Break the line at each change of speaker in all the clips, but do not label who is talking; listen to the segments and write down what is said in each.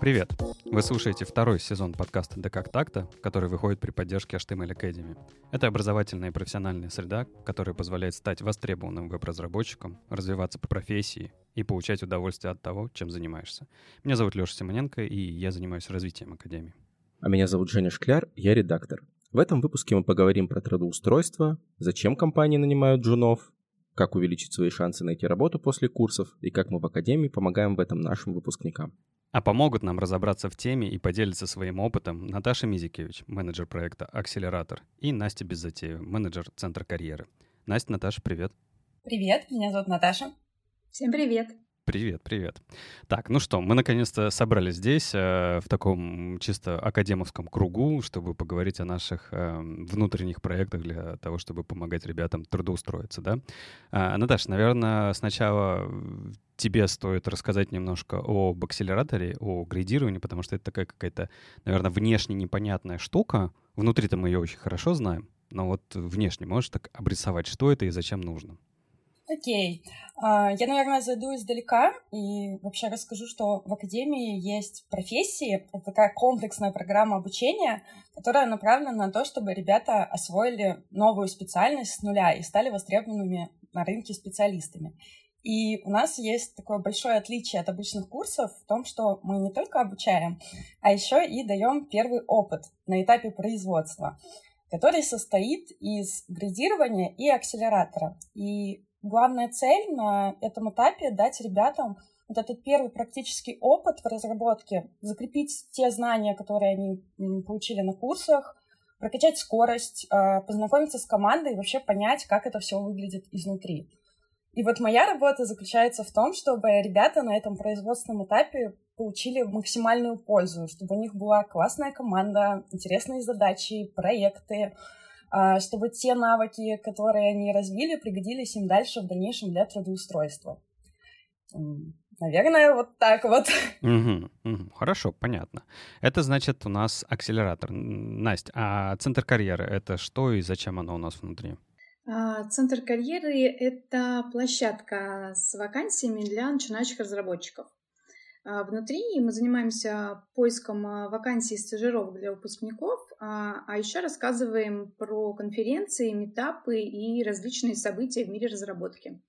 Привет! Вы слушаете второй сезон подкаста «Да как так-то», который выходит при поддержке HTML Academy. Это образовательная и профессиональная среда, которая позволяет стать востребованным веб-разработчиком, развиваться по профессии и получать удовольствие от того, чем занимаешься. Меня зовут Леша Симоненко, и я занимаюсь развитием Академии.
А меня зовут Женя Шкляр, я редактор. В этом выпуске мы поговорим про трудоустройство, зачем компании нанимают джунов, как увеличить свои шансы найти работу после курсов и как мы в Академии помогаем в этом нашим выпускникам.
А помогут нам разобраться в теме и поделиться своим опытом Наташа Мизикевич, менеджер проекта «Акселератор», и Настя Беззатеева, менеджер Центра карьеры. Настя, Наташа, привет.
Привет, меня зовут Наташа.
Всем привет.
Привет, привет. Так, ну что, мы наконец-то собрались здесь, э, в таком чисто академовском кругу, чтобы поговорить о наших э, внутренних проектах для того, чтобы помогать ребятам трудоустроиться, да? А, Наташа, наверное, сначала тебе стоит рассказать немножко об акселераторе, о градировании, потому что это такая какая-то, наверное, внешне непонятная штука. Внутри-то мы ее очень хорошо знаем, но вот внешне можешь так обрисовать, что это и зачем нужно?
Окей. А, я, наверное, зайду издалека и вообще расскажу, что в Академии есть профессии. Это такая комплексная программа обучения, которая направлена на то, чтобы ребята освоили новую специальность с нуля и стали востребованными на рынке специалистами. И у нас есть такое большое отличие от обычных курсов в том, что мы не только обучаем, а еще и даем первый опыт на этапе производства, который состоит из градирования и акселератора. И главная цель на этом этапе — дать ребятам вот этот первый практический опыт в разработке, закрепить те знания, которые они получили на курсах, прокачать скорость, а, познакомиться с командой и вообще понять, как это все выглядит изнутри. И вот моя работа заключается в том, чтобы ребята на этом производственном этапе получили максимальную пользу, чтобы у них была классная команда, интересные задачи, проекты, чтобы те навыки, которые они развили, пригодились им дальше в дальнейшем для трудоустройства. Наверное, вот так вот.
Угу, угу, хорошо, понятно. Это значит у нас акселератор. Настя, а центр карьеры — это что и зачем оно у нас внутри?
А, центр карьеры — это площадка с вакансиями для начинающих разработчиков. А, внутри мы занимаемся поиском а, вакансий и стажировок для выпускников, а еще рассказываем про конференции, метапы и различные события в мире разработки.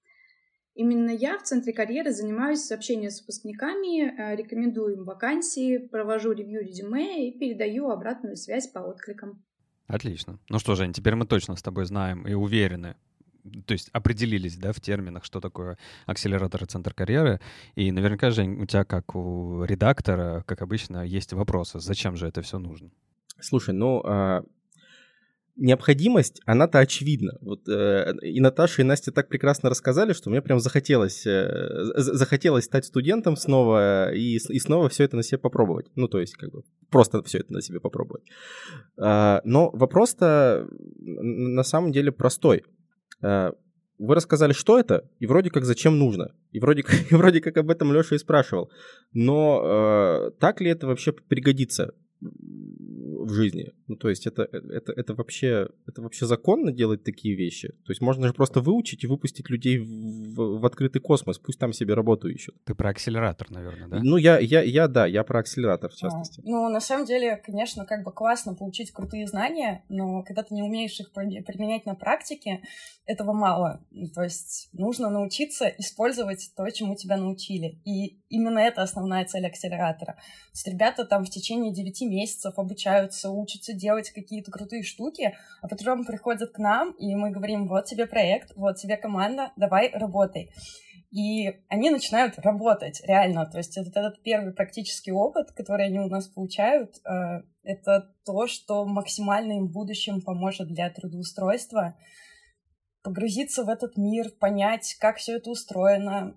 Именно я в Центре карьеры занимаюсь общением с выпускниками, рекомендую им вакансии, провожу ревью резюме и передаю обратную связь по откликам.
Отлично. Ну что, Жень, теперь мы точно с тобой знаем и уверены, то есть определились, да, в терминах, что такое акселератор и центр карьеры. И наверняка, Жень, у тебя, как у редактора, как обычно, есть вопросы. Зачем же это все нужно?
Слушай, ну, а, необходимость, она-то очевидна. Вот э, и Наташа, и Настя так прекрасно рассказали, что мне прям захотелось, э, захотелось стать студентом снова и, и снова все это на себе попробовать. Ну, то есть, как бы, просто все это на себе попробовать. Э, но вопрос-то на самом деле простой. Э, вы рассказали, что это, и вроде как зачем нужно. И вроде как, и вроде как об этом Леша и спрашивал. Но э, так ли это вообще пригодится? В жизни. Ну, то есть это, это, это, вообще, это вообще законно делать такие вещи? То есть можно же просто выучить и выпустить людей в, в открытый космос, пусть там себе работу ищут.
Ты про акселератор, наверное, да?
Ну, я, я, я да, я про акселератор в частности.
А, ну, на самом деле, конечно, как бы классно получить крутые знания, но когда ты не умеешь их применять на практике, этого мало. То есть нужно научиться использовать то, чему тебя научили. И именно это основная цель акселератора. То есть ребята там в течение 9 месяцев обучаются, учатся делать какие-то крутые штуки, а потом приходят к нам, и мы говорим, вот тебе проект, вот тебе команда, давай работай. И они начинают работать реально. То есть этот, этот первый практический опыт, который они у нас получают, э, это то, что максимально им в будущем поможет для трудоустройства погрузиться в этот мир, понять, как все это устроено,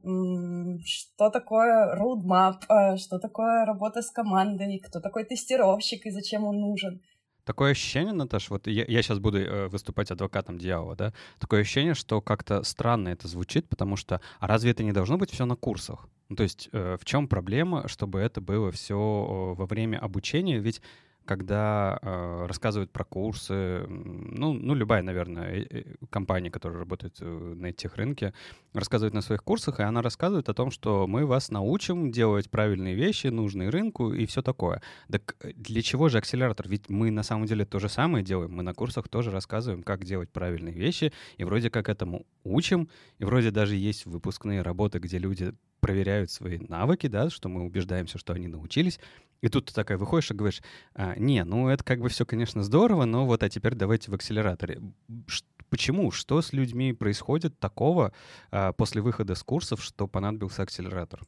что такое roadmap, э, что такое работа с командой, кто такой тестировщик и зачем он нужен.
Такое ощущение, Наташа, вот я, я сейчас буду э, выступать адвокатом дьявола, да? Такое ощущение, что как-то странно это звучит, потому что, а разве это не должно быть все на курсах? Ну, то есть э, в чем проблема, чтобы это было все во время обучения? Ведь когда э, рассказывают про курсы, ну, ну любая, наверное, э, э, компания, которая работает на этих рынке, рассказывает на своих курсах, и она рассказывает о том, что мы вас научим делать правильные вещи, нужные рынку и все такое. Так для чего же акселератор? Ведь мы на самом деле то же самое делаем. Мы на курсах тоже рассказываем, как делать правильные вещи, и вроде как этому учим, и вроде даже есть выпускные работы, где люди проверяют свои навыки, да, что мы убеждаемся, что они научились. И тут ты такая выходишь и говоришь, а, не, ну это как бы все, конечно, здорово, но вот, а теперь давайте в акселераторе. Почему? Что с людьми происходит такого а, после выхода с курсов, что понадобился акселератор?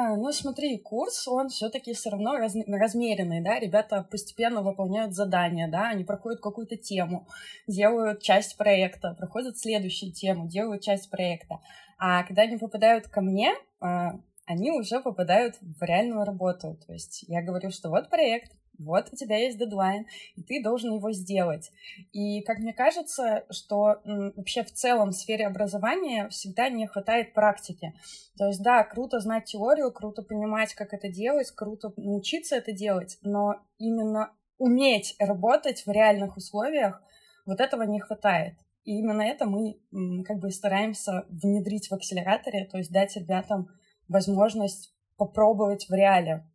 А, ну, смотри, курс, он все-таки все равно раз, размеренный, да, ребята постепенно выполняют задания, да, они проходят какую-то тему, делают часть проекта, проходят следующую тему, делают часть проекта. А когда они попадают ко мне, а, они уже попадают в реальную работу. То есть я говорю, что вот проект, вот у тебя есть дедлайн, и ты должен его сделать. И как мне кажется, что вообще в целом в сфере образования всегда не хватает практики. То есть да, круто знать теорию, круто понимать, как это делать, круто научиться это делать, но именно уметь работать в реальных условиях, вот этого не хватает. И именно это мы как бы стараемся внедрить в акселераторе, то есть дать ребятам возможность попробовать в реале.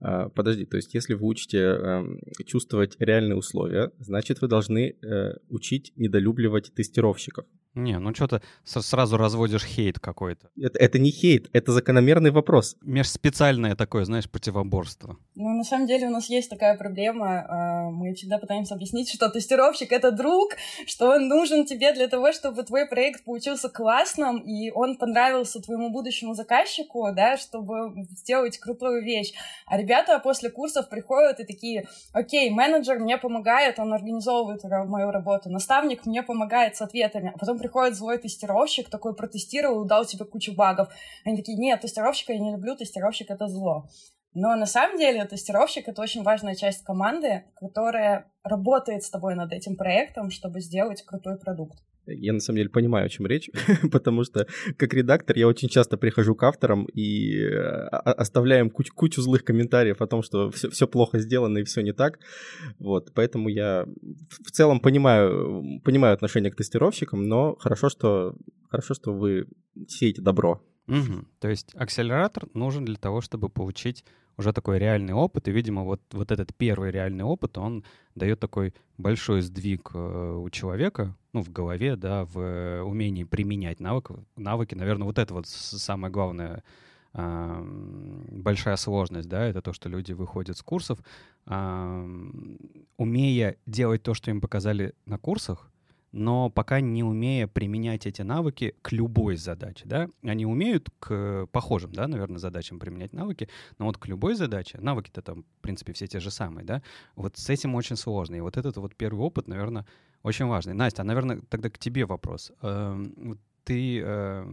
А, подожди, то есть если вы учите э, чувствовать реальные условия, значит вы должны э, учить недолюбливать тестировщиков.
Не, ну что ты сразу разводишь хейт какой-то.
Это, это не хейт, это закономерный вопрос.
Межспециальное такое, знаешь, противоборство.
Ну, на самом деле у нас есть такая проблема. А, мы всегда пытаемся объяснить, что тестировщик — это друг, что он нужен тебе для того, чтобы твой проект получился классным, и он понравился твоему будущему заказчику, да, чтобы сделать крутую вещь. А ребята после курсов приходят и такие, окей, менеджер мне помогает, он организовывает мою работу, наставник мне помогает с ответами, а потом приходит злой тестировщик, такой протестировал, дал тебе кучу багов. Они такие, нет, тестировщика я не люблю, тестировщик — это зло. Но на самом деле тестировщик — это очень важная часть команды, которая работает с тобой над этим проектом, чтобы сделать крутой продукт.
Я на самом деле понимаю, о чем речь, потому что как редактор я очень часто прихожу к авторам и э, оставляем куч- кучу злых комментариев о том, что все, все плохо сделано и все не так. Вот, поэтому я в целом понимаю, понимаю отношение к тестировщикам, но хорошо, что, хорошо, что вы сеете добро.
Угу. То есть акселератор нужен для того, чтобы получить уже такой реальный опыт, и, видимо, вот, вот этот первый реальный опыт, он дает такой большой сдвиг э, у человека, ну, в голове, да, в умении применять навык, навыки. Наверное, вот это вот самое главное, большая сложность, да, это то, что люди выходят с курсов, умея делать то, что им показали на курсах, но пока не умея применять эти навыки к любой задаче, да, они умеют к похожим, да, наверное, задачам применять навыки, но вот к любой задаче, навыки-то там, в принципе, все те же самые, да, вот с этим очень сложно, и вот этот вот первый опыт, наверное, очень важный. Настя, а, наверное, тогда к тебе вопрос. Эм, ты, э,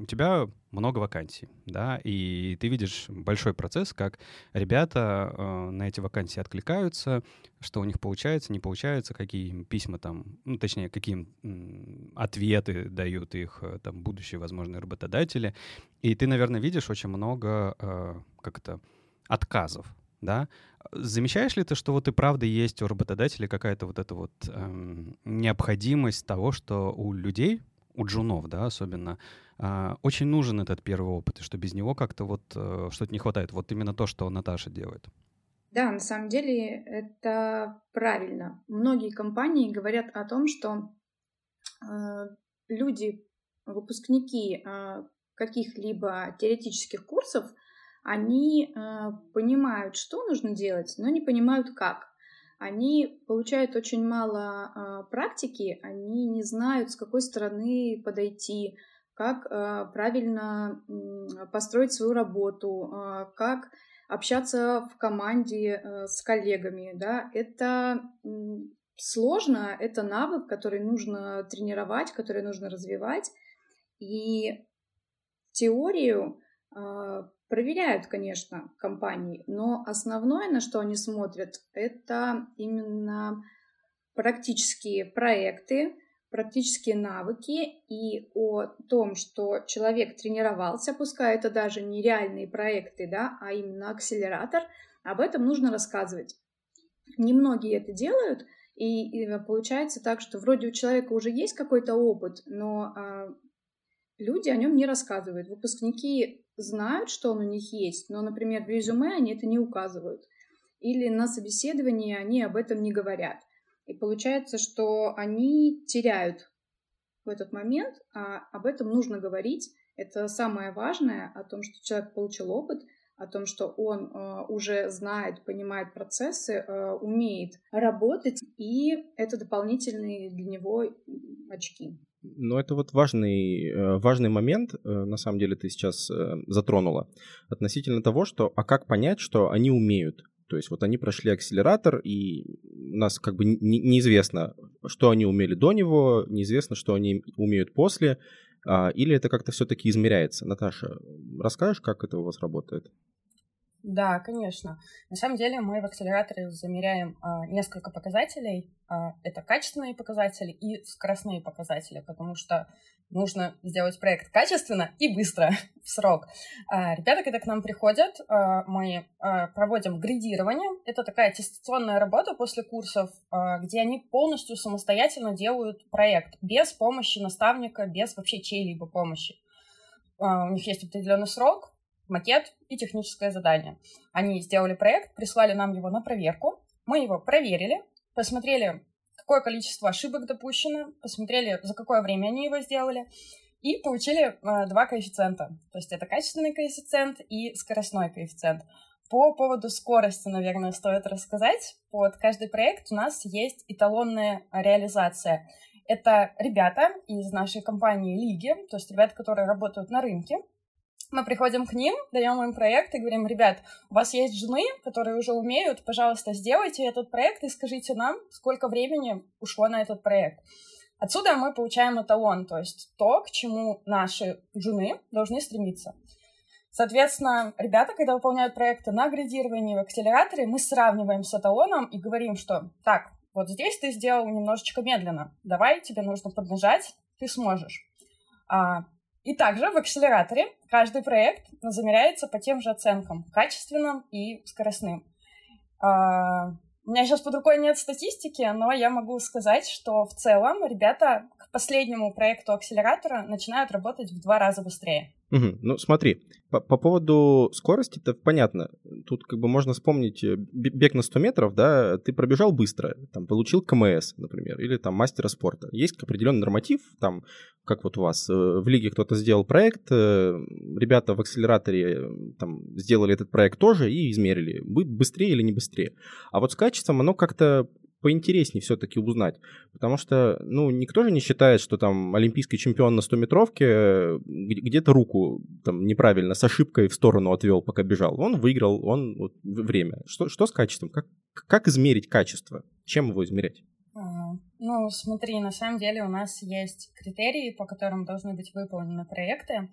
у тебя много вакансий, да, и ты видишь большой процесс, как ребята э, на эти вакансии откликаются, что у них получается, не получается, какие им письма там, ну, точнее, какие им ответы дают их э, там будущие возможные работодатели. И ты, наверное, видишь очень много, э, как это, отказов, да, Замечаешь ли ты, что вот и правда есть у работодателей какая-то вот эта вот эм, необходимость того, что у людей, у джунов, да, особенно, э, очень нужен этот первый опыт, и что без него как-то вот э, что-то не хватает. Вот именно то, что Наташа делает.
Да, на самом деле это правильно. Многие компании говорят о том, что э, люди, выпускники э, каких-либо теоретических курсов, они э, понимают, что нужно делать, но не понимают как они получают очень мало э, практики, они не знают, с какой стороны подойти, как э, правильно построить свою работу, э, как общаться в команде э, с коллегами. Да? Это сложно, это навык, который нужно тренировать, который нужно развивать. И теорию Проверяют, конечно, компании, но основное, на что они смотрят, это именно практические проекты, практические навыки и о том, что человек тренировался, пускай это даже не реальные проекты, да, а именно акселератор, об этом нужно рассказывать. Немногие это делают, и, и получается так, что вроде у человека уже есть какой-то опыт, но а, люди о нем не рассказывают. Выпускники знают, что он у них есть, но, например, в резюме они это не указывают. Или на собеседовании они об этом не говорят. И получается, что они теряют в этот момент, а об этом нужно говорить. Это самое важное, о том, что человек получил опыт, о том, что он э, уже знает, понимает процессы, э, умеет работать, и это дополнительные для него очки.
Но это вот важный, э, важный момент, э, на самом деле ты сейчас э, затронула, относительно того, что, а как понять, что они умеют? То есть вот они прошли акселератор, и у нас как бы неизвестно, что они умели до него, неизвестно, что они умеют после, а, или это как-то все-таки измеряется. Наташа, расскажешь, как это у вас работает?
Да, конечно. На самом деле мы в акселераторе замеряем а, несколько показателей. А, это качественные показатели и скоростные показатели, потому что нужно сделать проект качественно и быстро, в срок. А, ребята, когда к нам приходят, а, мы а, проводим градирование. Это такая аттестационная работа после курсов, а, где они полностью самостоятельно делают проект, без помощи наставника, без вообще чьей-либо помощи. А, у них есть определенный срок, макет и техническое задание. Они сделали проект, прислали нам его на проверку, мы его проверили, посмотрели, какое количество ошибок допущено, посмотрели, за какое время они его сделали, и получили э, два коэффициента. То есть это качественный коэффициент и скоростной коэффициент. По поводу скорости, наверное, стоит рассказать. Под каждый проект у нас есть эталонная реализация. Это ребята из нашей компании Лиги, то есть ребята, которые работают на рынке, мы приходим к ним, даем им проект и говорим, ребят, у вас есть жены, которые уже умеют, пожалуйста, сделайте этот проект и скажите нам, сколько времени ушло на этот проект. Отсюда мы получаем эталон, то есть то, к чему наши жены должны стремиться. Соответственно, ребята, когда выполняют проекты на градировании в акселераторе, мы сравниваем с эталоном и говорим, что так, вот здесь ты сделал немножечко медленно, давай, тебе нужно поднажать, ты сможешь. А, и также в акселераторе каждый проект замеряется по тем же оценкам, качественным и скоростным. А, у меня сейчас под рукой нет статистики, но я могу сказать, что в целом ребята последнему проекту акселератора начинают работать в два раза быстрее.
Угу. Ну, смотри, по, по поводу скорости, это понятно. Тут как бы можно вспомнить э, бег на 100 метров, да, ты пробежал быстро, там, получил КМС, например, или там мастера спорта. Есть определенный норматив, там, как вот у вас, э, в лиге кто-то сделал проект, э, ребята в акселераторе там сделали этот проект тоже и измерили, быстрее или не быстрее. А вот с качеством оно как-то поинтереснее все-таки узнать. Потому что, ну, никто же не считает, что там олимпийский чемпион на 100-метровке э, где-то руку там неправильно с ошибкой в сторону отвел, пока бежал. Он выиграл, он вот, время. Что, что с качеством? Как, как измерить качество? Чем его измерять?
Ну, смотри, на самом деле у нас есть критерии, по которым должны быть выполнены проекты.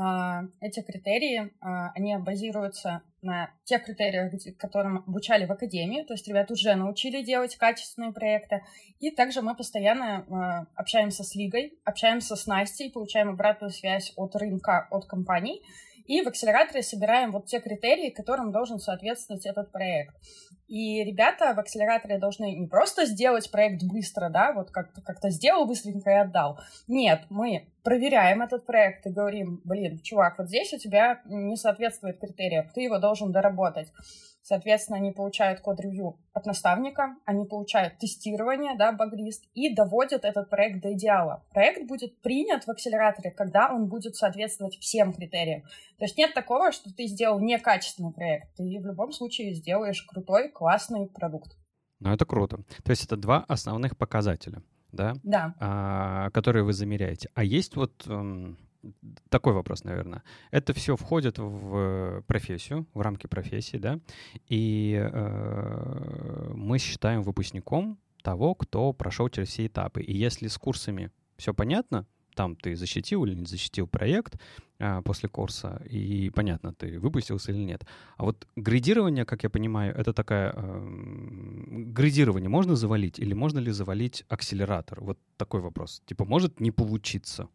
А, эти критерии, а, они базируются на тех критериях, которым обучали в академии, то есть ребят уже научили делать качественные проекты, и также мы постоянно а, общаемся с Лигой, общаемся с Настей, получаем обратную связь от рынка, от компаний, и в акселераторе собираем вот те критерии, которым должен соответствовать этот проект. И ребята в акселераторе должны не просто сделать проект быстро, да, вот как-то как сделал быстренько и отдал. Нет, мы проверяем этот проект и говорим, блин, чувак, вот здесь у тебя не соответствует критериям, ты его должен доработать. Соответственно, они получают код-ревью от наставника, они получают тестирование, да, баглист, и доводят этот проект до идеала. Проект будет принят в акселераторе, когда он будет соответствовать всем критериям. То есть нет такого, что ты сделал некачественный проект. Ты в любом случае сделаешь крутой, классный продукт.
Ну, это круто. То есть это два основных показателя, да?
Да.
А, которые вы замеряете. А есть вот... Эм такой вопрос, наверное. Это все входит в профессию, в рамки профессии, да, и э, мы считаем выпускником того, кто прошел через все этапы. И если с курсами все понятно, там ты защитил или не защитил проект а, после курса, и понятно, ты выпустился или нет. А вот градирование, как я понимаю, это такая... Э, градирование можно завалить или можно ли завалить акселератор? Вот такой вопрос. Типа, может не получиться?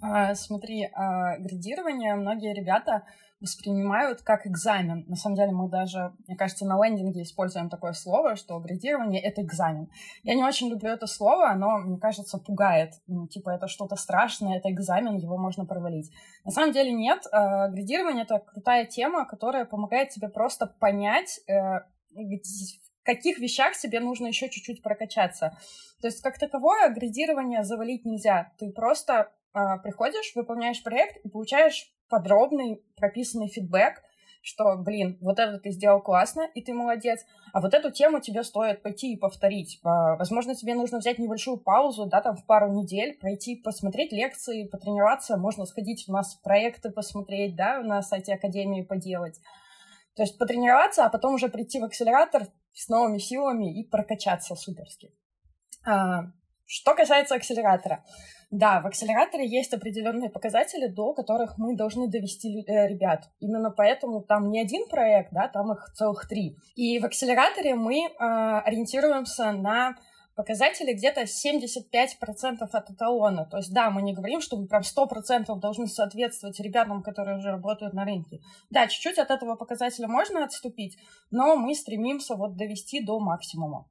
А, смотри, а, градирование многие ребята воспринимают как экзамен. На самом деле мы даже, мне кажется, на лендинге используем такое слово, что градирование — это экзамен. Я не очень люблю это слово, оно, мне кажется, пугает. Ну, типа это что-то страшное, это экзамен, его можно провалить. На самом деле нет. Э, градирование — это крутая тема, которая помогает тебе просто понять, э, в каких вещах тебе нужно еще чуть-чуть прокачаться. То есть как таковое градирование завалить нельзя. Ты просто приходишь, выполняешь проект и получаешь подробный прописанный фидбэк, что, блин, вот это ты сделал классно, и ты молодец, а вот эту тему тебе стоит пойти и повторить. А, возможно, тебе нужно взять небольшую паузу, да, там в пару недель, пройти, посмотреть лекции, потренироваться, можно сходить у нас проекты посмотреть, да, на сайте Академии поделать. То есть потренироваться, а потом уже прийти в акселератор с новыми силами и прокачаться суперски. А, что касается акселератора. Да, в акселераторе есть определенные показатели, до которых мы должны довести э, ребят. Именно поэтому там не один проект, да, там их целых три. И в акселераторе мы э, ориентируемся на показатели где-то 75% от эталона. То есть, да, мы не говорим, что мы прям 100% должны соответствовать ребятам, которые уже работают на рынке. Да, чуть-чуть от этого показателя можно отступить, но мы стремимся вот довести до максимума.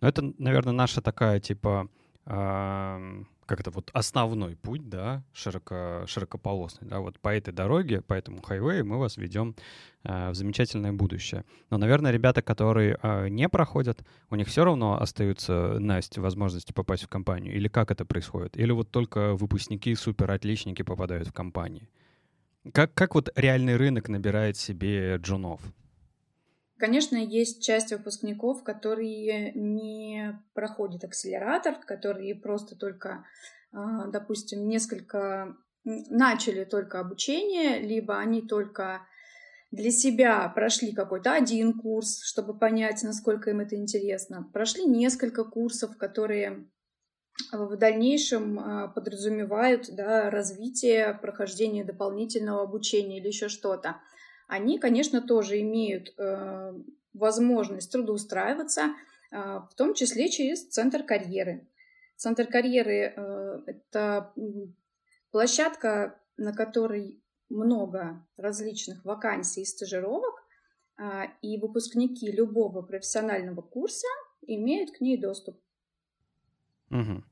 Ну, это, наверное, наша такая, типа, как это вот основной путь, да, широко, широкополосный, да, вот по этой дороге, по этому хайвею мы вас ведем э, в замечательное будущее. Но, наверное, ребята, которые э, не проходят, у них все равно остаются, Настя, возможности попасть в компанию? Или как это происходит? Или вот только выпускники, супер-отличники попадают в компании? Как, как вот реальный рынок набирает себе джунов?
Конечно, есть часть выпускников, которые не проходят акселератор, которые просто только, а, допустим, несколько начали только обучение, либо они только для себя прошли какой-то один курс, чтобы понять, насколько им это интересно. Прошли несколько курсов, которые в дальнейшем а, подразумевают да, развитие, прохождение дополнительного обучения или еще что-то они, конечно, тоже имеют э, возможность трудоустраиваться, э, в том числе через Центр карьеры. Центр карьеры э, — это площадка, на которой много различных вакансий и стажировок, э, и выпускники любого профессионального курса имеют к ней доступ.
Угу.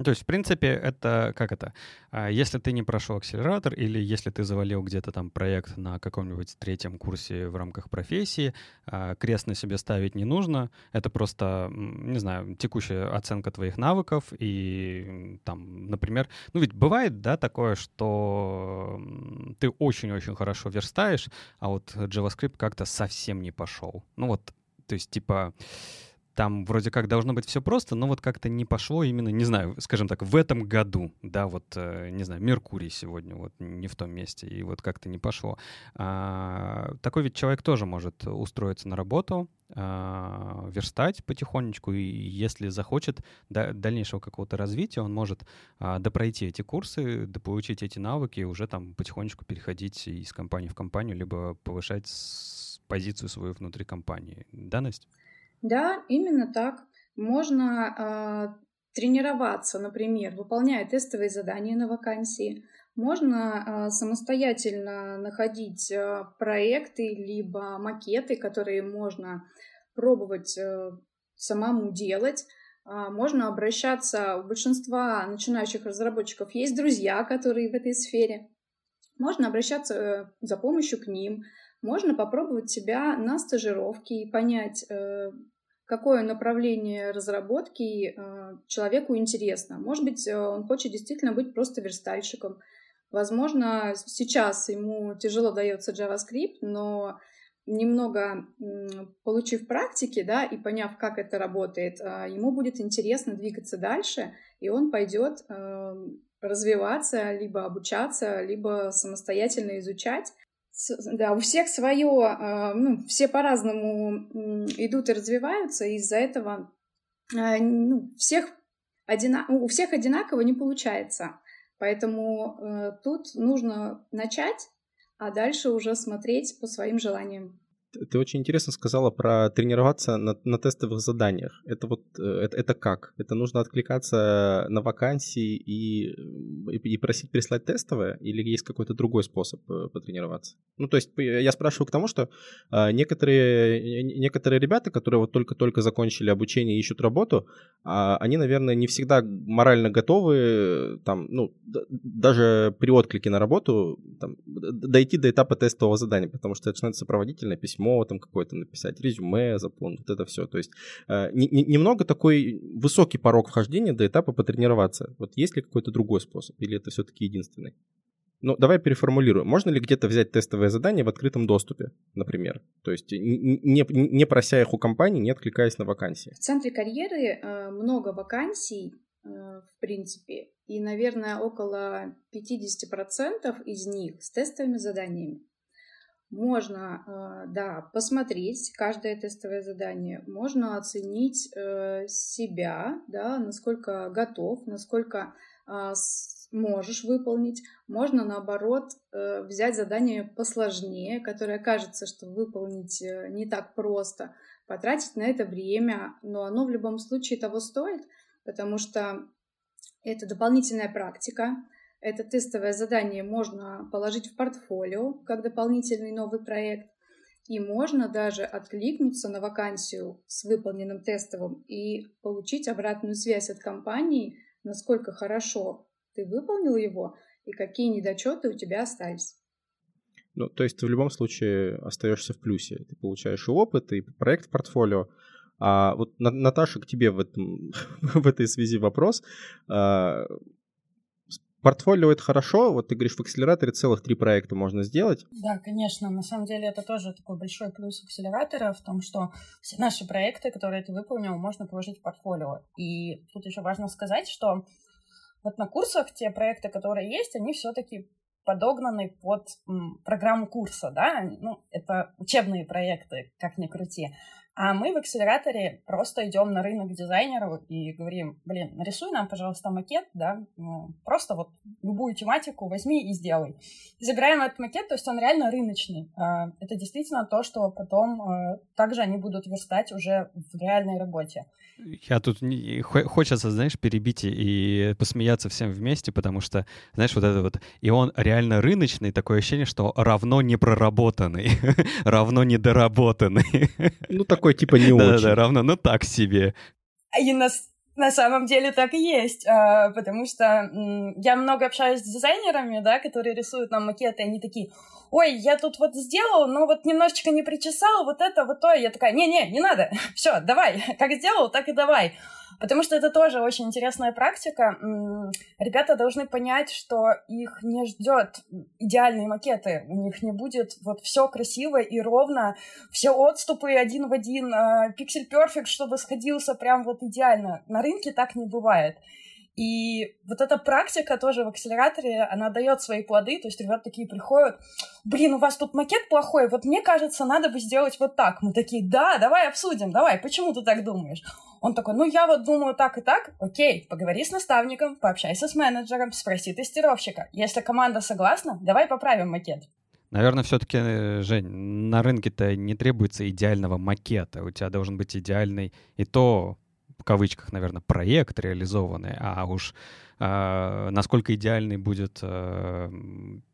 Ну, то есть, в принципе, это как это? А, если ты не прошел акселератор или если ты завалил где-то там проект на каком-нибудь третьем курсе в рамках профессии, а, крест на себе ставить не нужно. Это просто, не знаю, текущая оценка твоих навыков и там, например, ну ведь бывает, да, такое, что ты очень-очень хорошо верстаешь, а вот JavaScript как-то совсем не пошел. Ну вот, то есть, типа, там вроде как должно быть все просто, но вот как-то не пошло именно, не знаю, скажем так, в этом году, да, вот, э, не знаю, Меркурий сегодня вот не в том месте, и вот как-то не пошло. А, такой ведь человек тоже может устроиться на работу, а, верстать потихонечку, и если захочет да, дальнейшего какого-то развития, он может а, допройти эти курсы, дополучить эти навыки и уже там потихонечку переходить из компании в компанию, либо повышать позицию свою внутри компании. Да, Настя?
Да, именно так. Можно э, тренироваться, например, выполняя тестовые задания на вакансии. Можно э, самостоятельно находить э, проекты либо макеты, которые можно пробовать э, самому делать. Э, можно обращаться, у большинства начинающих разработчиков есть друзья, которые в этой сфере. Можно обращаться э, за помощью к ним, можно попробовать себя на стажировке и понять, э, какое направление разработки э, человеку интересно. Может быть, э, он хочет действительно быть просто верстальщиком. Возможно, сейчас ему тяжело дается JavaScript, но немного получив практики, да, и поняв, как это работает, ему будет интересно двигаться дальше, и он пойдет развиваться, либо обучаться, либо самостоятельно изучать да, у всех свое, а, ну, все по-разному идут и развиваются, и из-за этого а, ну, всех одина... у всех одинаково не получается. Поэтому э, тут нужно начать, а дальше уже смотреть по своим желаниям.
Ты очень интересно сказала про тренироваться на, на тестовых заданиях. Это вот э, это, это как? Это нужно откликаться на вакансии и, и, просить прислать тестовое, или есть какой-то другой способ э, потренироваться? Ну, то есть я спрашиваю к тому, что а, некоторые, некоторые ребята, которые вот только-только закончили обучение и ищут работу, а, они, наверное, не всегда морально готовы там, ну, даже при отклике на работу там, дойти до этапа тестового задания, потому что это становится сопроводительное письмо письмо там какое-то написать, резюме заполнить, вот это все. То есть э, не, не, немного такой высокий порог вхождения до этапа потренироваться. Вот есть ли какой-то другой способ или это все-таки единственный? Ну, давай переформулируем. Можно ли где-то взять тестовое задание в открытом доступе, например? То есть не, не прося их у компании, не откликаясь на вакансии.
В центре карьеры э, много вакансий, э, в принципе, и, наверное, около 50% из них с тестовыми заданиями. Можно, а, да, посмотреть каждое тестовое задание, можно оценить э, себя, да, насколько готов, насколько а, можешь выполнить. Можно, наоборот, э, взять задание посложнее, которое кажется, что выполнить э, не так просто, потратить на это время, но оно в любом случае того стоит, потому что это дополнительная практика, это тестовое задание можно положить в портфолио как дополнительный новый проект. И можно даже откликнуться на вакансию с выполненным тестовым и получить обратную связь от компании, насколько хорошо ты выполнил его и какие недочеты у тебя остались.
Ну, то есть ты в любом случае остаешься в плюсе. Ты получаешь опыт, и проект в портфолио. А вот, Наташа, к тебе в, этом, в этой связи вопрос. Портфолио это хорошо, вот ты говоришь, в акселераторе целых три проекта можно сделать.
Да, конечно, на самом деле это тоже такой большой плюс акселератора в том, что все наши проекты, которые ты выполнил, можно положить в портфолио. И тут еще важно сказать, что вот на курсах те проекты, которые есть, они все-таки подогнаны под м, программу курса, да, ну, это учебные проекты, как ни крути. А мы в акселераторе просто идем на рынок дизайнеров и говорим, блин, нарисуй нам, пожалуйста, макет, да, ну, просто вот любую тематику возьми и сделай. И забираем этот макет, то есть он реально рыночный. А, это действительно то, что потом а, также они будут верстать уже в реальной работе.
Я тут не, хочется, знаешь, перебить и посмеяться всем вместе, потому что, знаешь, вот это вот, и он реально рыночный, такое ощущение, что равно не проработанный, равно недоработанный.
Ну, такой типа не очень.
Да-да, равно, ну так себе.
И на, на самом деле так и есть, а, потому что я много общаюсь с дизайнерами, да, которые рисуют нам макеты, и они такие, ой, я тут вот сделал, но вот немножечко не причесал, вот это, вот то. Я такая, не-не, не надо, все, давай, как сделал, так и давай. Потому что это тоже очень интересная практика. Ребята должны понять, что их не ждет идеальные макеты. У них не будет вот все красиво и ровно, все отступы один в один, пиксель перфект, чтобы сходился прям вот идеально. На рынке так не бывает. И вот эта практика тоже в акселераторе, она дает свои плоды, то есть ребята такие приходят, блин, у вас тут макет плохой, вот мне кажется, надо бы сделать вот так. Мы такие, да, давай обсудим, давай, почему ты так думаешь? Он такой, ну я вот думаю так и так, окей, поговори с наставником, пообщайся с менеджером, спроси тестировщика. Если команда согласна, давай поправим макет.
Наверное, все-таки, э, Жень, на рынке-то не требуется идеального макета. У тебя должен быть идеальный и то в кавычках, наверное, проект реализованный, а уж э, насколько идеальный будет э,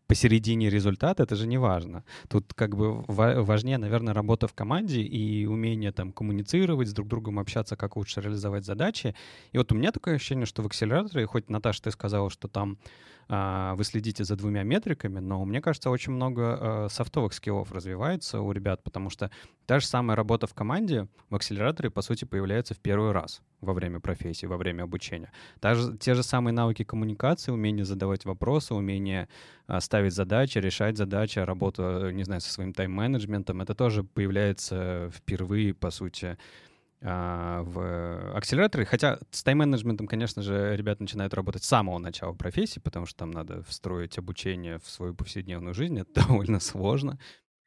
посередине результат, это же не важно. Тут как бы важнее, наверное, работа в команде и умение там коммуницировать, с друг другом общаться, как лучше реализовать задачи. И вот у меня такое ощущение, что в акселераторе, хоть, Наташа, ты сказала, что там вы следите за двумя метриками, но мне кажется, очень много а, софтовых скиллов развивается у ребят, потому что та же самая работа в команде в акселераторе, по сути, появляется в первый раз во время профессии, во время обучения. Также те же самые навыки коммуникации, умение задавать вопросы, умение а, ставить задачи, решать задачи, работа, не знаю, со своим тайм-менеджментом, это тоже появляется впервые, по сути, а, в акселераторе. Хотя с тайм-менеджментом, конечно же, ребята начинают работать с самого начала профессии, потому что там надо встроить обучение в свою повседневную жизнь. Это довольно сложно.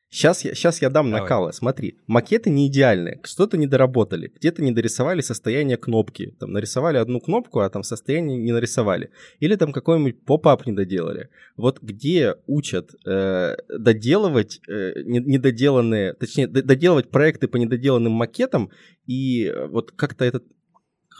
Сейчас я, сейчас я дам
Давай.
накала. Смотри, макеты не идеальные, что-то не доработали, где-то не дорисовали состояние кнопки. Там нарисовали одну кнопку, а там состояние не нарисовали. Или там какой-нибудь поп-ап не доделали. Вот где учат э, доделывать э, не- недоделанные, точнее, доделывать проекты по недоделанным макетам и э, вот как-то этот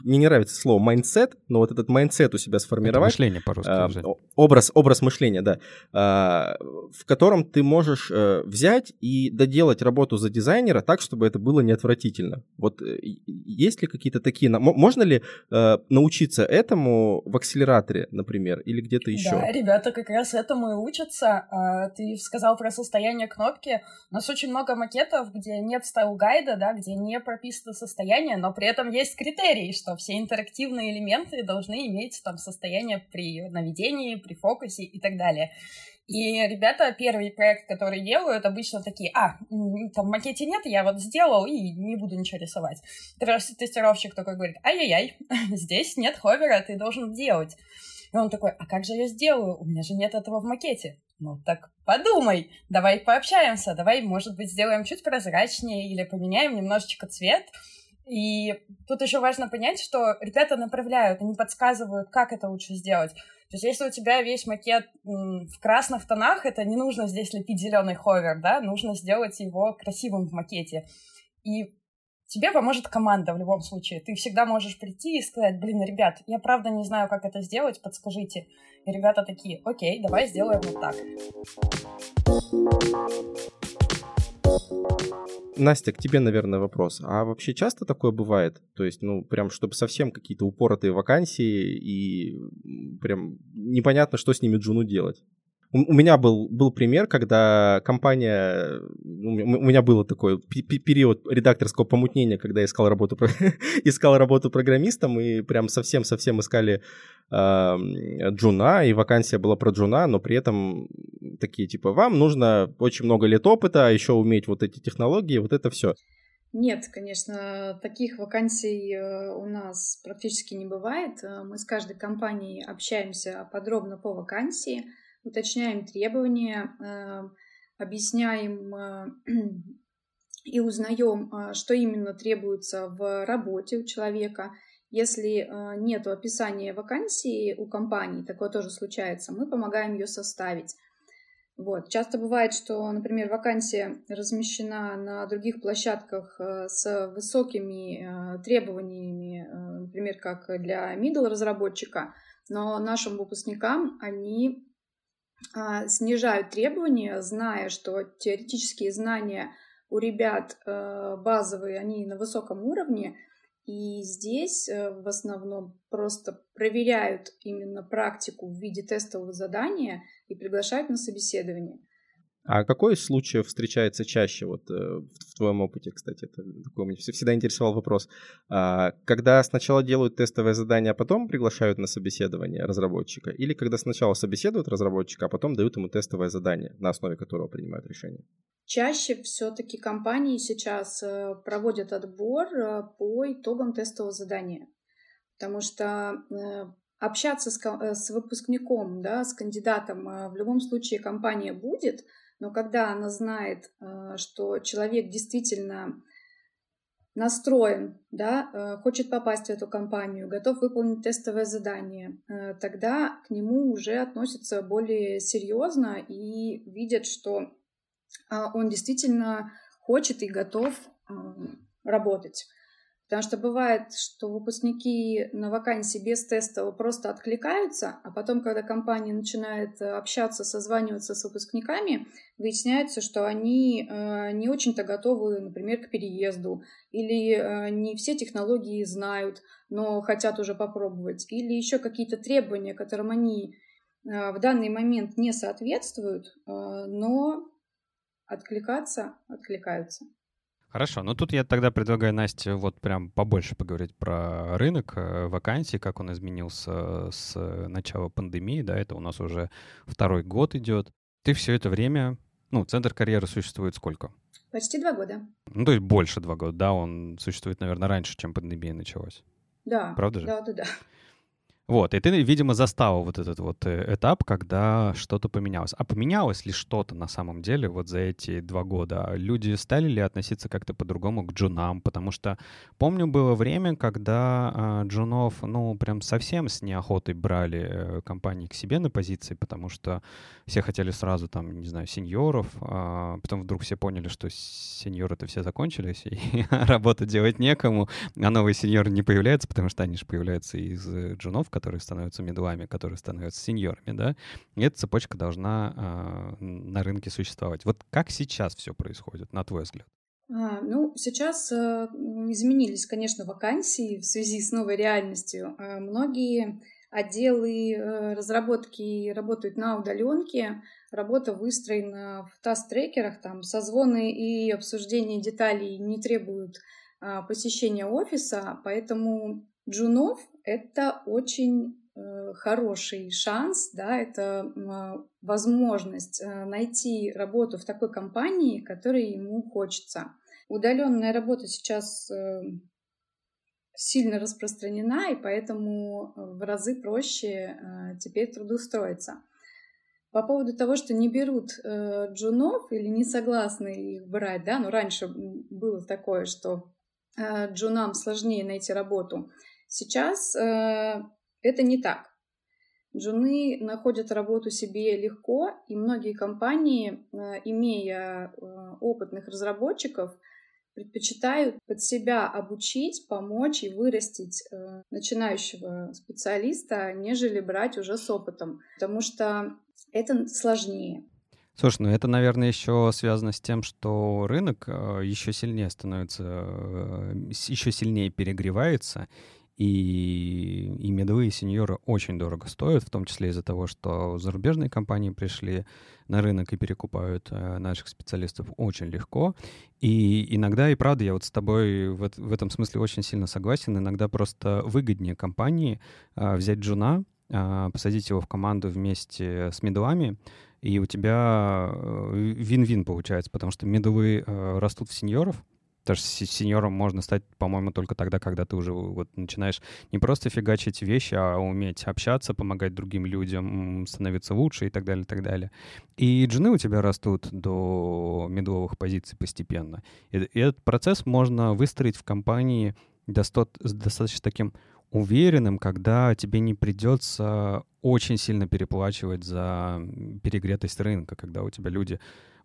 мне не нравится слово mindset, но вот этот mindset у себя
Это
сформировать.
мышление по-русски.
О- образ, образ мышления, да, а, в котором ты можешь э, взять и доделать работу за дизайнера так, чтобы это было не отвратительно. Вот э, есть ли какие-то такие... Можно ли э, научиться этому в акселераторе, например, или где-то еще?
Да, ребята как раз этому и учатся. А, Ты сказал про состояние кнопки. У нас очень много макетов, где нет стайл-гайда, да, где не прописано состояние, но при этом есть критерий, что все интерактивные элементы должны иметь там состояние при наведении, при фокусе и так далее. И ребята, первый проект, который делают, обычно такие, а, там макете нет, я вот сделал и не буду ничего рисовать. Тестировщик такой говорит, ай-яй-яй, здесь нет ховера, ты должен делать. И он такой, а как же я сделаю? У меня же нет этого в макете. Ну так подумай, давай пообщаемся, давай, может быть, сделаем чуть прозрачнее или поменяем немножечко цвет. И тут еще важно понять, что ребята направляют, они подсказывают, как это лучше сделать. То есть если у тебя весь макет в красных тонах, это не нужно здесь лепить зеленый ховер, да, нужно сделать его красивым в макете. И тебе поможет команда в любом случае. Ты всегда можешь прийти и сказать, блин, ребят, я правда не знаю, как это сделать, подскажите. И ребята такие, окей, давай сделаем вот так.
Настя, к тебе, наверное, вопрос. А вообще часто такое бывает? То есть, ну, прям, чтобы совсем какие-то упоротые вакансии и прям непонятно, что с ними Джуну делать. У у меня был, был пример, когда компания... У м- у меня был такой пе- пе- период редакторского помутнения, когда я искал работу, искал работу программистом, и прям совсем-совсем искали м, джуна, и вакансия была про джуна, но при этом такие, типа, вам нужно очень много лет опыта, а еще уметь вот эти технологии, вот это все.
Нет, конечно, таких вакансий э, у нас практически не бывает. Э, Мы с каждой компанией общаемся подробно по вакансии, уточняем требования, э, объясняем э, и узнаем, э, что именно требуется в работе у человека. Если нет описания вакансии у компании, такое тоже случается, мы помогаем ее составить. Вот. Часто бывает, что, например, вакансия размещена на других площадках э, с высокими э, требованиями, э, например, как для middle разработчика, но нашим выпускникам они снижают требования, зная, что теоретические знания у ребят э, базовые, они на высоком уровне, и здесь э, в основном просто проверяют именно практику в виде тестового задания и приглашают на собеседование.
А какой из случаев встречается чаще, вот э, в твоем опыте, кстати, это такой меня вс- всегда интересовал вопрос. А, Когда сначала делают тестовое задание, а потом приглашают на собеседование разработчика, или когда сначала собеседуют разработчика, а потом дают ему тестовое задание, на основе которого принимают решение?
Чаще все-таки компании сейчас э, проводят отбор э, по итогам тестового задания, потому что общаться с, ко- с выпускником, да, с кандидатом в любом случае компания будет, но когда она знает, э, что человек действительно настроен, да, э, хочет попасть в эту компанию, готов выполнить тестовое задание, э, тогда к нему уже относятся более серьезно и видят, что а, он действительно хочет и готов работать. Потому что бывает, что выпускники на вакансии без теста просто откликаются, а потом, когда компания начинает э, общаться, созваниваться с выпускниками, выясняется, что они э, не очень-то готовы, например, к переезду, или э, не все технологии знают, но хотят уже попробовать, или еще какие-то требования, которым они в данный момент не соответствуют, но откликаться откликаются.
Хорошо, ну тут я тогда предлагаю Насте вот прям побольше поговорить про рынок э, вакансий, как он изменился с начала пандемии, да, это у нас уже второй год идет. Ты все это время, ну, Центр карьеры существует сколько?
Почти два года.
Ну, то есть больше два года, да, он существует, наверное, раньше, чем пандемия началась.
Да.
Правда же?
Да, да, да.
Вот, и ты, видимо, застал вот этот вот э, этап, когда что-то поменялось. А поменялось ли что-то на самом деле вот за эти два года? Люди стали ли относиться как-то по-другому к джунам? Потому что помню, было время, когда э, джунов, ну, прям совсем с неохотой брали э, компании к себе на позиции, потому что все хотели сразу там, не знаю, сеньоров, а потом вдруг все поняли, что сеньоры-то все закончились, и работу делать некому, а новые сеньоры не появляются, потому что они же появляются из э, джунов, которые становятся медлами, которые становятся сеньорами, да, и эта цепочка должна э, на рынке существовать. Вот как сейчас все происходит, на твой взгляд?
А, ну, сейчас э, изменились, конечно, вакансии в связи с новой реальностью. Э, многие отделы э, разработки работают на удаленке, работа выстроена в таст-трекерах, там созвоны и обсуждение деталей не требуют а, посещения офиса, поэтому джунов это очень э, хороший шанс, да, это возможность э, найти работу в такой компании, которой ему хочется. Удаленная работа сейчас э, сильно распространена, и поэтому в разы проще теперь трудоустроиться. По поводу того, что не берут э, джунов или не согласны их брать, да, ну раньше было такое, что э, джунам сложнее найти работу. Сейчас э, это не так. Джуны находят работу себе легко, и многие компании, э, имея э, опытных разработчиков, предпочитают под себя обучить, помочь и вырастить э, начинающего специалиста, нежели брать уже с опытом, потому что это сложнее.
Слушай, ну это, наверное, еще связано с тем, что рынок э, еще сильнее становится, э, еще сильнее перегревается, и, и медовые сеньоры очень дорого стоят, в том числе из-за того, что зарубежные компании пришли на рынок и перекупают э, наших специалистов очень легко. И иногда, и правда, я вот с тобой в, в этом смысле очень сильно согласен, иногда просто выгоднее компании э, взять джуна, э, посадить его в команду вместе с медлами, и у тебя э, вин-вин получается, потому что медовые э, растут в сеньоров, Потому что сеньором можно стать, по-моему, только тогда, когда ты уже вот начинаешь не просто фигачить вещи, а уметь общаться, помогать другим людям, становиться лучше и так далее, и так далее. И джины у тебя растут до медовых позиций постепенно. И, и этот процесс можно выстроить в компании достаточно таким уверенным, когда тебе не придется очень сильно переплачивать за перегретость рынка, когда у тебя люди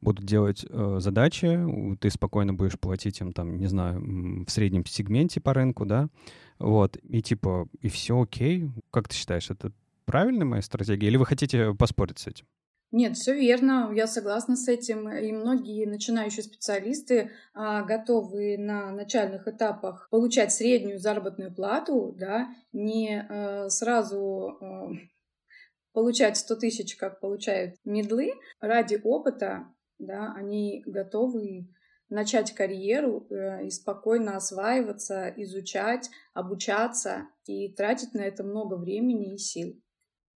будут делать э, задачи, ты спокойно будешь платить им там, не знаю, в среднем сегменте по рынку, да, вот, и типа, и все окей. Как ты считаешь, это правильная моя стратегия, или вы хотите поспорить с этим?
Нет, все верно, я согласна с этим. И многие начинающие специалисты а, готовы на начальных этапах получать среднюю заработную плату, да, не а, сразу а, получать 100 тысяч, как получают медлы, ради опыта да, они готовы начать карьеру э, и спокойно осваиваться, изучать, обучаться и тратить на это много времени и сил.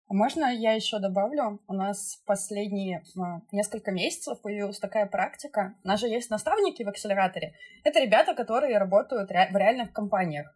А можно я еще добавлю? У нас последние а, несколько месяцев появилась такая практика. У нас же есть наставники в акселераторе. Это ребята, которые работают в реальных компаниях.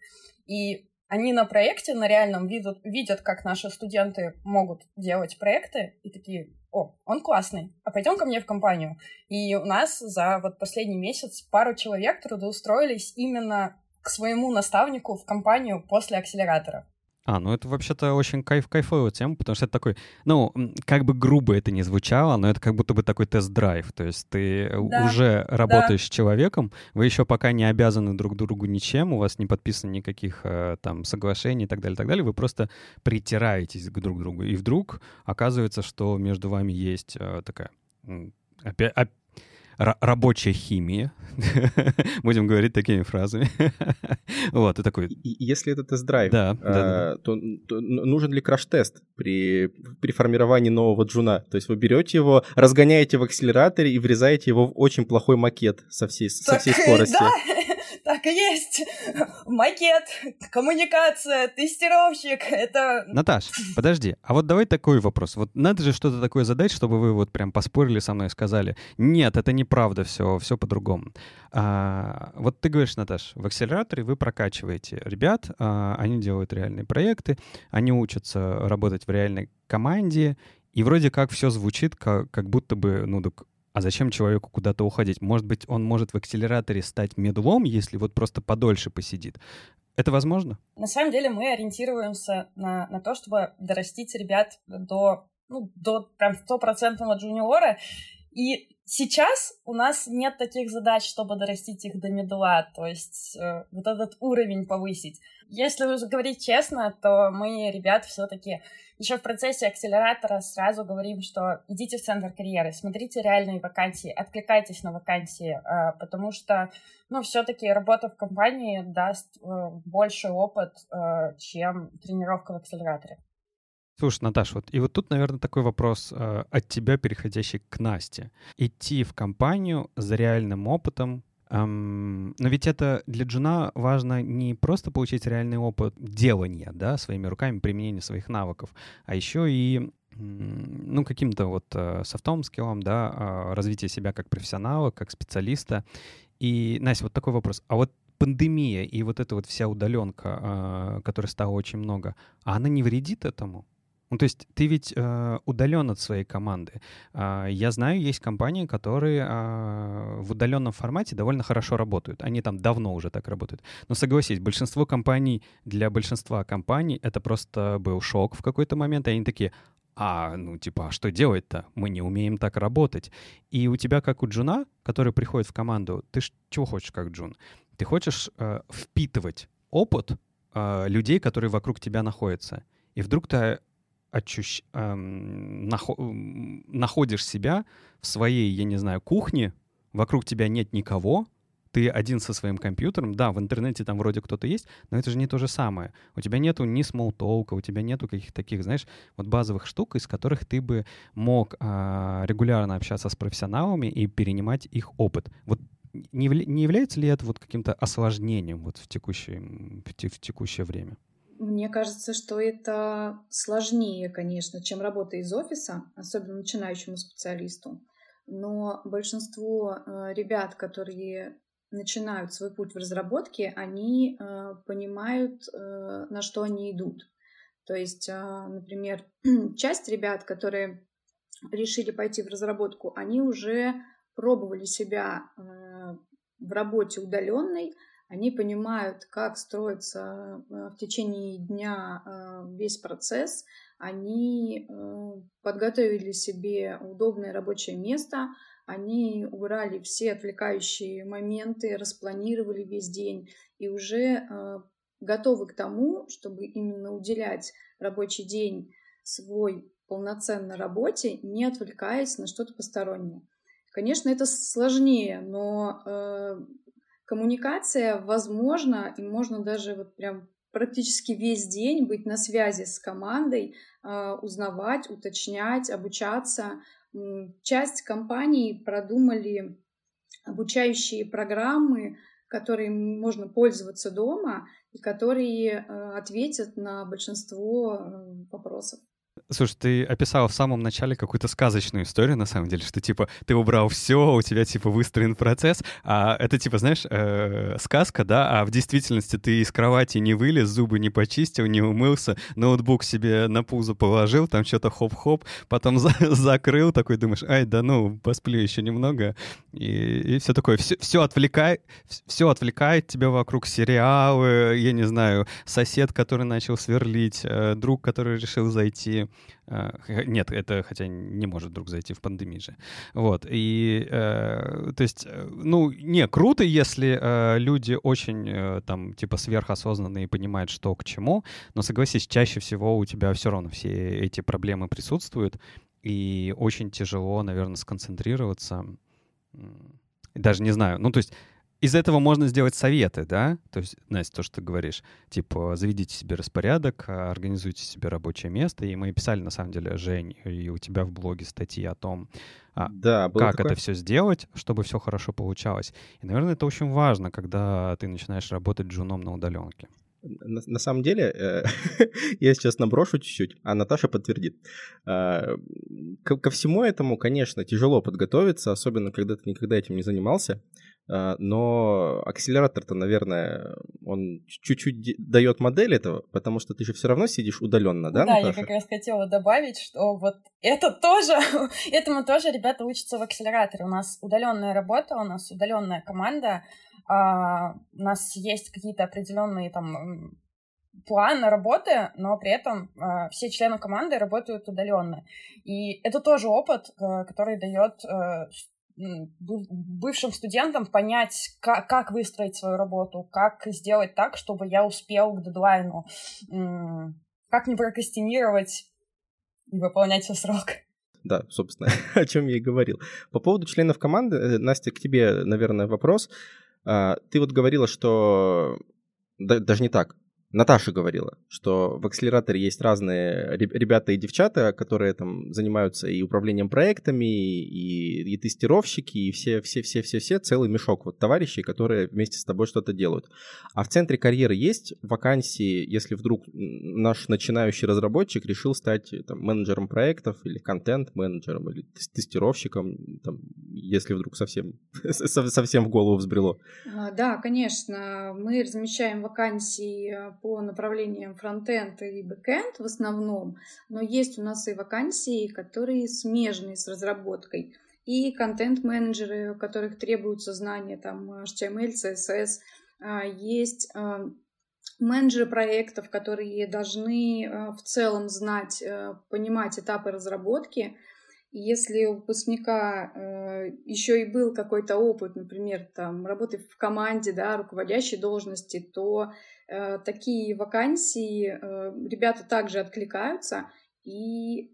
И они на проекте, на реальном видят, видят, как наши студенты могут делать проекты, и такие, о, он классный, а пойдем ко мне в компанию. И у нас за вот последний месяц пару человек трудоустроились именно к своему наставнику в компанию после акселератора.
А, ну это вообще-то очень кайф кайфовая тема, потому что это такой, ну, как бы грубо это не звучало, но это как будто бы такой тест-драйв. То есть ты да, уже работаешь да. с человеком, вы еще пока не обязаны друг другу ничем, у вас не подписано никаких э, там соглашений и так далее, и так далее. Вы просто притираетесь к друг другу. И вдруг оказывается, что между вами есть э, такая опять, рабочая химия, будем говорить такими фразами. вот, и такой...
Если это тест-драйв,
да, а, да, да.
То, то нужен ли краш-тест при, при формировании нового джуна? То есть вы берете его, разгоняете в акселераторе и врезаете его в очень плохой макет со всей, со всей скоростью.
Так и есть. Макет, коммуникация, тестировщик. Это...
Наташ, подожди. А вот давай такой вопрос. Вот надо же что-то такое задать, чтобы вы вот прям поспорили со мной и сказали, нет, это неправда, все, все по-другому. А, вот ты говоришь, Наташ, в акселераторе вы прокачиваете ребят, а, они делают реальные проекты, они учатся работать в реальной команде, и вроде как все звучит, как, как будто бы, ну, так а зачем человеку куда-то уходить? Может быть, он может в акселераторе стать медлом, если вот просто подольше посидит. Это возможно?
На самом деле мы ориентируемся на, на то, чтобы дорастить ребят до, ну, до прям стопроцентного джуниора. И сейчас у нас нет таких задач, чтобы дорастить их до медла, то есть э, вот этот уровень повысить. Если уже говорить честно, то мы, ребят, все-таки еще в процессе акселератора сразу говорим, что идите в центр карьеры, смотрите реальные вакансии, откликайтесь на вакансии, э, потому что, ну, все-таки работа в компании даст э, больше опыт, э, чем тренировка в акселераторе.
Слушай, Наташ, вот и вот тут, наверное, такой вопрос э, от тебя, переходящий к Насте. Идти в компанию за реальным опытом, эм, но ведь это для джуна важно не просто получить реальный опыт делания, да, своими руками, применения своих навыков, а еще и ну, каким-то вот э, софтовым скиллом, да, э, развитие себя как профессионала, как специалиста. И, Настя, вот такой вопрос. А вот пандемия и вот эта вот вся удаленка, э, которой стало очень много, а она не вредит этому? Ну, то есть ты ведь э, удален от своей команды. Э, я знаю, есть компании, которые э, в удаленном формате довольно хорошо работают. Они там давно уже так работают. Но согласись, большинство компаний, для большинства компаний это просто был шок в какой-то момент, и они такие, а, ну, типа, а что делать-то? Мы не умеем так работать. И у тебя, как у Джуна, который приходит в команду, ты ж чего хочешь, как Джун? Ты хочешь э, впитывать опыт э, людей, которые вокруг тебя находятся. И вдруг ты ощущ... эм, нахо... находишь себя в своей, я не знаю, кухне, вокруг тебя нет никого, ты один со своим компьютером, да, в интернете там вроде кто-то есть, но это же не то же самое. У тебя нету ни смолтолка, у тебя нету каких-то таких, знаешь, вот базовых штук, из которых ты бы мог а, регулярно общаться с профессионалами и перенимать их опыт. Вот не, не является ли это вот каким-то осложнением вот в текущее, в, в текущее время?
Мне кажется, что это сложнее, конечно, чем работа из офиса, особенно начинающему специалисту. Но большинство э, ребят, которые начинают свой путь в разработке, они э, понимают, э, на что они идут. То есть, например, часть ребят, которые решили пойти в разработку, они уже пробовали себя в работе удаленной, они понимают, как строится э, в течение дня э, весь процесс, они э, подготовили себе удобное рабочее место, они убрали все отвлекающие моменты, распланировали весь день и уже готовы к тому, чтобы именно уделять рабочий день свой полноценно работе, не отвлекаясь на что-то постороннее. Конечно, это сложнее, но коммуникация возможна, и можно даже вот прям практически весь день быть на связи с командой, а, узнавать, уточнять, обучаться. Часть компаний продумали обучающие программы, которые можно пользоваться дома и которые а, ответят на большинство э, вопросов.
Слушай, ты описал в самом начале какую-то сказочную историю, на самом деле, что, типа, ты убрал все, у тебя, типа, выстроен процесс, а это, типа, знаешь, э, сказка, да, а в действительности ты из кровати не вылез, зубы не почистил, не умылся, ноутбук себе на пузо положил, там что-то хоп-хоп, потом за закрыл, такой думаешь, ай, да ну, посплю еще немного, и, и все такое. Все, все, отвлекает, все отвлекает тебя вокруг сериалы, я не знаю, сосед, который начал сверлить, э, друг, который решил зайти, Э, нет, это хотя не может вдруг зайти в пандемии же. Вот. И, э, то есть, э, ну, не, круто, если люди очень, там, типа, сверхосознанные понимают, что к чему, но, согласись, чаще всего у тебя все равно все эти проблемы присутствуют, и очень тяжело, наверное, сконцентрироваться. Даже не знаю. Ну, то есть, из этого можно сделать советы, да? То есть, Настя, то, что ты говоришь, типа, заведите себе распорядок, организуйте себе рабочее место. И мы писали, на самом деле, Жень, и у тебя в блоге статьи о том, а, да, как такое. это все сделать, чтобы все хорошо получалось. И, наверное, это очень важно, когда ты начинаешь работать джуном на удаленке.
На, на самом деле, э, я сейчас наброшу чуть-чуть, а Наташа подтвердит. Э, ко, ко всему этому, конечно, тяжело подготовиться, особенно когда ты никогда этим не занимался. Э, но акселератор-то, наверное, он чуть-чуть дает модель этого, потому что ты же все равно сидишь удаленно, да?
Да, Наташа? я как раз хотела добавить, что вот это тоже, этому тоже ребята учатся в акселераторе. У нас удаленная работа, у нас удаленная команда, а, у нас есть какие-то определенные там планы работы, но при этом э, все члены команды работают удаленно. И это тоже опыт, э, который дает э, бывшим студентам понять, как, как выстроить свою работу, как сделать так, чтобы я успел к дедлайну, как не прокрастинировать и выполнять все срок.
Да, собственно, о чем я и говорил. По поводу членов команды, Настя, к тебе, наверное, вопрос. А, ты вот говорила, что даже не так. Наташа говорила, что в акселераторе есть разные ребята и девчата, которые там занимаются и управлением проектами, и, и тестировщики, и все-все-все-все-все, целый мешок вот товарищей, которые вместе с тобой что-то делают. А в центре карьеры есть вакансии, если вдруг наш начинающий разработчик решил стать там, менеджером проектов или контент-менеджером или тестировщиком, там, если вдруг совсем, совсем в голову взбрело?
А, да, конечно. Мы размещаем вакансии по направлениям фронтенд и бэкенд в основном, но есть у нас и вакансии, которые смежные с разработкой, и контент-менеджеры, у которых требуются знания там HTML, CSS, а, есть а, менеджеры проектов, которые должны а, в целом знать, понимать этапы разработки, если у выпускника еще и был какой-то опыт, например, там, работы в команде, да, руководящей должности, то такие вакансии э, ребята также откликаются и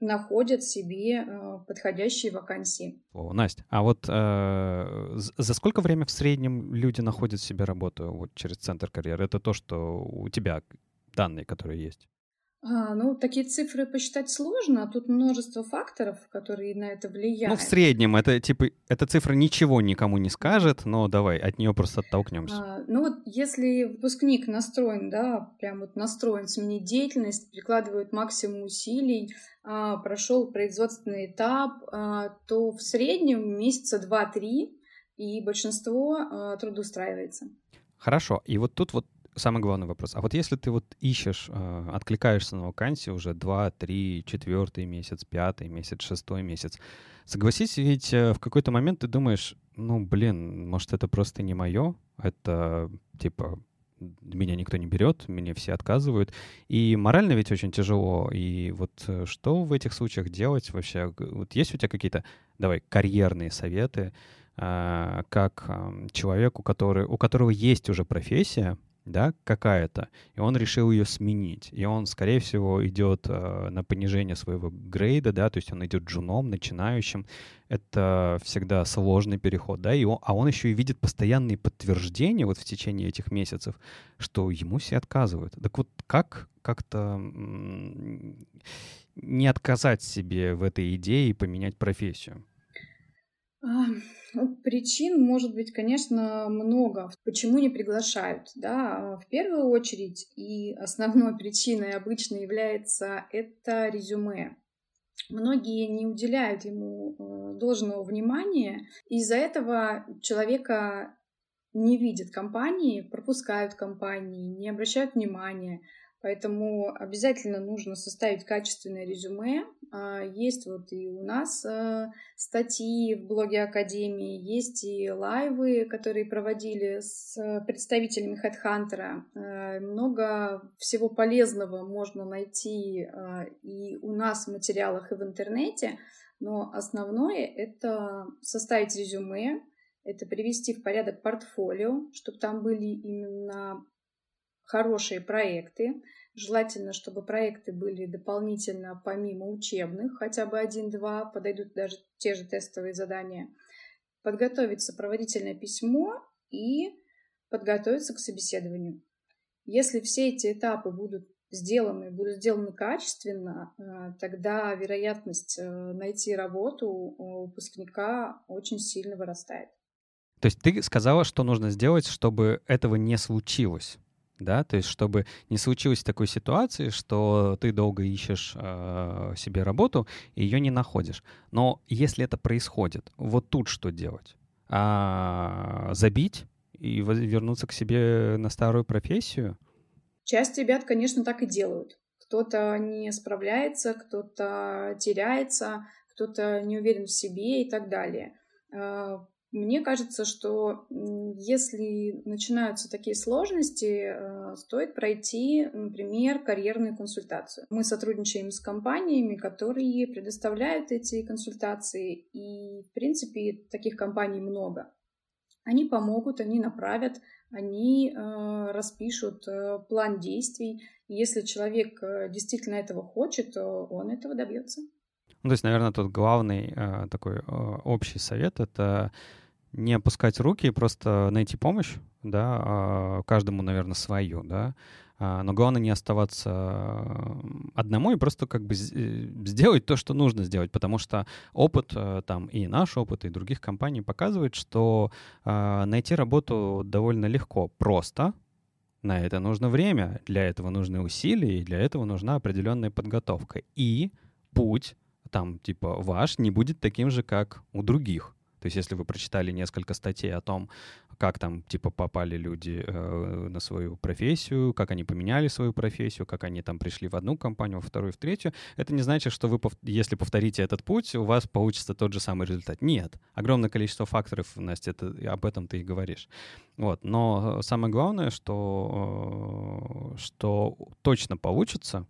находят себе э, подходящие вакансии.
О, Настя, а вот э, за сколько время в среднем люди находят себе работу вот через центр карьеры? Это то, что у тебя данные, которые есть?
А, ну, такие цифры посчитать сложно, а тут множество факторов, которые на это влияют.
Ну, в среднем это типа эта цифра ничего никому не скажет, но давай от нее просто оттолкнемся.
А, ну вот если выпускник настроен, да, прям вот настроен сменить деятельность, прикладывает максимум усилий, а, прошел производственный этап, а, то в среднем месяца два-три и большинство а, трудоустраивается.
Хорошо. И вот тут вот самый главный вопрос. А вот если ты вот ищешь, э, откликаешься на вакансию уже 2, 3, 4 месяц, 5 месяц, 6 месяц, согласись, ведь э, в какой-то момент ты думаешь, ну, блин, может, это просто не мое, это типа меня никто не берет, мне все отказывают. И морально ведь очень тяжело. И вот э, что в этих случаях делать вообще? Вот есть у тебя какие-то, давай, карьерные советы, э, как человеку, который, у которого есть уже профессия, да, какая-то, и он решил ее сменить. И он, скорее всего, идет э, на понижение своего грейда, да, то есть он идет джуном, начинающим. Это всегда сложный переход, да, и он, а он еще и видит постоянные подтверждения вот в течение этих месяцев, что ему все отказывают. Так вот, как как-то не отказать себе в этой идее и поменять профессию?
Причин может быть, конечно, много. Почему не приглашают? Да? В первую очередь и основной причиной обычно является это резюме. Многие не уделяют ему э, должного внимания, из-за этого человека не видят компании, пропускают компании, не обращают внимания. Поэтому обязательно нужно составить качественное резюме. А, есть вот и у нас а, статьи в блоге Академии, есть и лайвы, которые проводили с представителями HeadHunter. А, много всего полезного можно найти и у нас в материалах, и в интернете. Но основное — это составить резюме, это привести в порядок портфолио, чтобы там были именно хорошие проекты. Желательно, чтобы проекты были дополнительно помимо учебных, хотя бы один-два, подойдут даже те же тестовые задания. Подготовить сопроводительное письмо и подготовиться к собеседованию. Если все эти этапы будут сделаны, будут сделаны качественно, э, тогда вероятность э, найти работу у выпускника очень сильно вырастает.
То есть ты сказала, что нужно сделать, чтобы этого не случилось да, то есть чтобы не случилось такой ситуации, что ты долго ищешь э, себе работу и ее не находишь. Но если это происходит, вот тут что делать? А, забить и вернуться к себе на старую профессию?
Часть ребят, конечно, так и делают. Кто-то не справляется, кто-то теряется, кто-то не уверен в себе и так далее. Мне кажется, что если начинаются такие сложности, э, стоит пройти, например, карьерную консультацию. Мы сотрудничаем с компаниями, которые предоставляют эти консультации, и, в принципе, таких компаний много. Они помогут, они направят, они э, распишут э, план действий. Если человек действительно этого хочет, то он этого добьется.
Ну, то есть, наверное, тут главный э, такой э, общий совет — это не опускать руки и просто найти помощь, да, э, каждому, наверное, свою, да, э, но главное не оставаться одному и просто как бы э, сделать то, что нужно сделать, потому что опыт э, там и наш опыт, и других компаний показывает, что э, найти работу довольно легко, просто, на это нужно время, для этого нужны усилия, и для этого нужна определенная подготовка. И путь там, типа, ваш не будет таким же, как у других. То есть если вы прочитали несколько статей о том, как там, типа, попали люди э, на свою профессию, как они поменяли свою профессию, как они там пришли в одну компанию, во вторую, в третью, это не значит, что вы, если повторите этот путь, у вас получится тот же самый результат. Нет. Огромное количество факторов, Настя, это, об этом ты и говоришь. Вот. Но самое главное, что, э, что точно получится,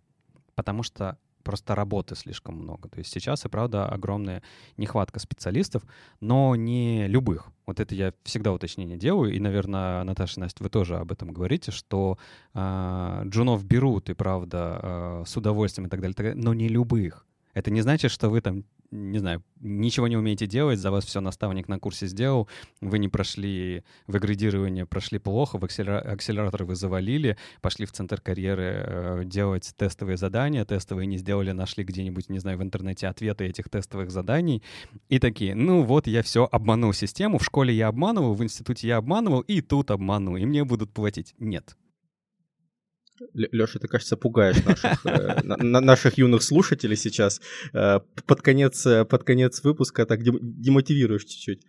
потому что просто работы слишком много. То есть сейчас и правда огромная нехватка специалистов, но не любых. Вот это я всегда уточнение делаю, и, наверное, Наташа, Настя, вы тоже об этом говорите, что э, джунов берут и правда э, с удовольствием и так далее, так далее, но не любых. Это не значит, что вы там не знаю, ничего не умеете делать, за вас все наставник на курсе сделал, вы не прошли в агредирование, прошли плохо, в акселератор вы завалили, пошли в центр карьеры э, делать тестовые задания, тестовые не сделали, нашли где-нибудь, не знаю, в интернете ответы этих тестовых заданий, и такие, ну вот я все обманул систему, в школе я обманывал, в институте я обманывал, и тут обману, и мне будут платить. Нет.
Леша, ты, кажется, пугаешь наших, э, наших юных слушателей сейчас. Э, под конец, э, под конец выпуска так демотивируешь чуть-чуть.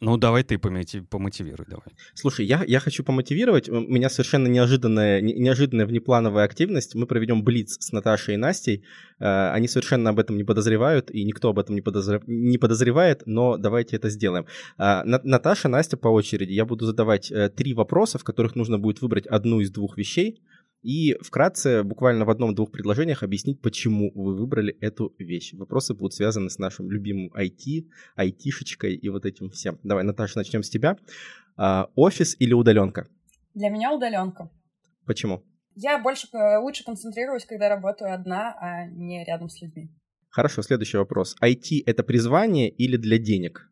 Ну, давай ты помотивируй, давай.
Слушай, я, я хочу помотивировать. У меня совершенно неожиданная, неожиданная внеплановая активность. Мы проведем блиц с Наташей и Настей. Они совершенно об этом не подозревают, и никто об этом не, подозр... не подозревает, но давайте это сделаем. Наташа, Настя по очереди. Я буду задавать три вопроса, в которых нужно будет выбрать одну из двух вещей и вкратце, буквально в одном-двух предложениях объяснить, почему вы выбрали эту вещь. Вопросы будут связаны с нашим любимым IT, айтишечкой и вот этим всем. Давай, Наташа, начнем с тебя. А, офис или удаленка?
Для меня удаленка.
Почему?
Я больше э, лучше концентрируюсь, когда работаю одна, а не рядом с людьми.
Хорошо, следующий вопрос. IT — это призвание или для денег?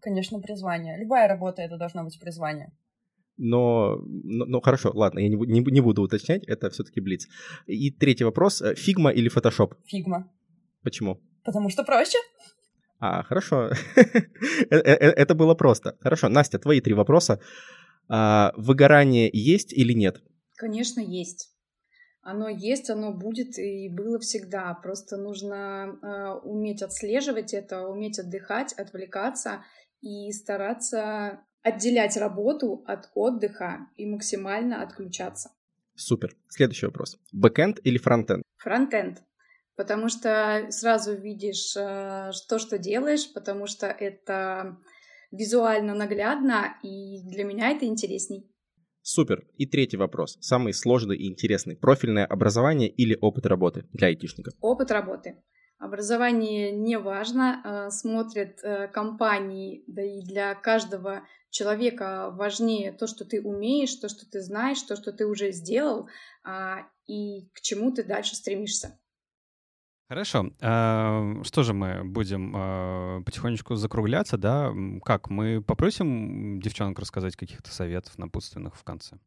Конечно, призвание. Любая работа — это должно быть призвание
но, но, но хорошо, ладно, я не, не, не буду уточнять, это все-таки Блиц. И третий вопрос, фигма или фотошоп?
Фигма.
Почему?
Потому что проще.
А, хорошо. Э, э, э, это было просто. Хорошо, Настя, твои три вопроса. А, выгорание есть или нет?
Конечно, есть. Оно есть, оно будет и было всегда. Просто нужно э, уметь отслеживать это, уметь отдыхать, отвлекаться и стараться отделять работу от отдыха и максимально отключаться.
Супер. Следующий вопрос. Бэкэнд или фронтенд?
Фронтенд. Потому что сразу видишь э, то, что делаешь, потому что это визуально наглядно, и для меня это интересней.
Супер. И третий вопрос. Самый сложный и интересный. Профильное образование или опыт работы для айтишников?
Опыт работы. Образование не важно, э, смотрят э, компании, да и для каждого человека важнее то, что ты умеешь, то, что ты знаешь, то, что ты уже сделал, а, и к чему ты дальше стремишься.
Хорошо. А, что же мы будем а, потихонечку закругляться, да? Как, мы попросим девчонок рассказать каких-то советов напутственных в конце?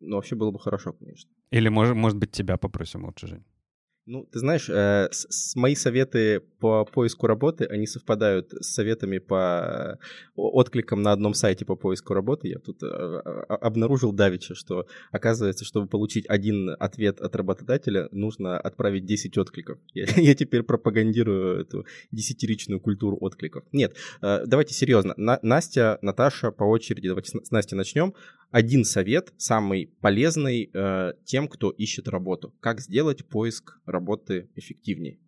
Ну, вообще было бы хорошо, конечно.
Или, может, может быть, тебя попросим лучше, Жень?
Ну, ты знаешь, э, с, с мои советы по поиску работы, они совпадают с советами по откликам на одном сайте по поиску работы. Я тут э, обнаружил давеча, что оказывается, чтобы получить один ответ от работодателя, нужно отправить 10 откликов. Я, я теперь пропагандирую эту десятиричную культуру откликов. Нет, э, давайте серьезно. На, Настя, Наташа, по очереди, давайте с, с Настей начнем один совет, самый полезный э, тем, кто ищет работу. Как сделать поиск работы эффективнее?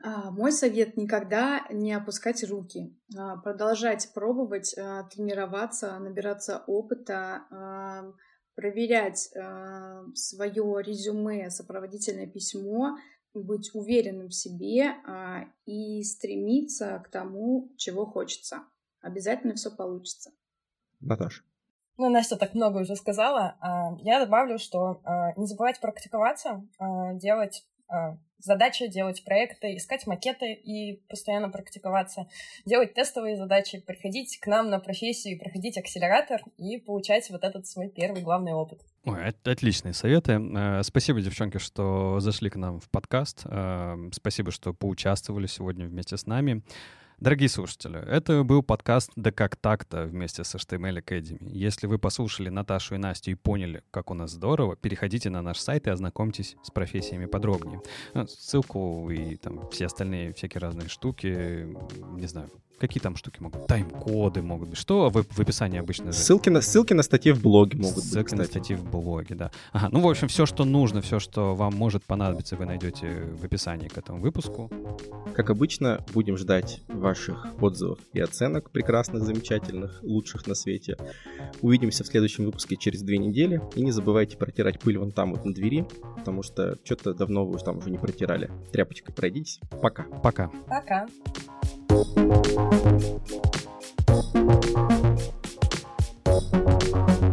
А, мой совет никогда не опускать руки, а, продолжать пробовать, а, тренироваться, набираться опыта, проверять свое резюме, сопроводительное письмо, быть уверенным в себе и стремиться к тому, чего хочется. Обязательно все получится.
Наташа.
Ну, Настя так много уже сказала. А, я добавлю, что а, не забывать практиковаться, а, делать задачи, делать проекты, искать макеты и постоянно практиковаться, делать тестовые задачи, приходить к нам на профессию, проходить акселератор и получать вот этот свой первый главный опыт.
Ой, отличные советы. Спасибо, девчонки, что зашли к нам в подкаст. Спасибо, что поучаствовали сегодня вместе с нами. Дорогие слушатели, это был подкаст «Да как так-то» вместе с HTML Academy. Если вы послушали Наташу и Настю и поняли, как у нас здорово, переходите на наш сайт и ознакомьтесь с профессиями подробнее. Ну, ссылку и там все остальные всякие разные штуки, не знаю, Какие там штуки могут? Тайм-коды могут быть. Что в, в описании обычно?
Ссылки на, ссылки на статьи в блоге могут
Ссылки
быть, кстати. на
статьи в блоге, да. Ага, ну, в общем, все, что нужно, все, что вам может понадобиться, вы найдете в описании к этому выпуску.
Как обычно, будем ждать ваших отзывов и оценок прекрасных, замечательных, лучших на свете. Увидимся в следующем выпуске через две недели. И не забывайте протирать пыль вон там вот на двери, потому что что-то давно вы там уже не протирали. Тряпочкой пройдитесь. Пока.
Пока.
Пока.
Thank you.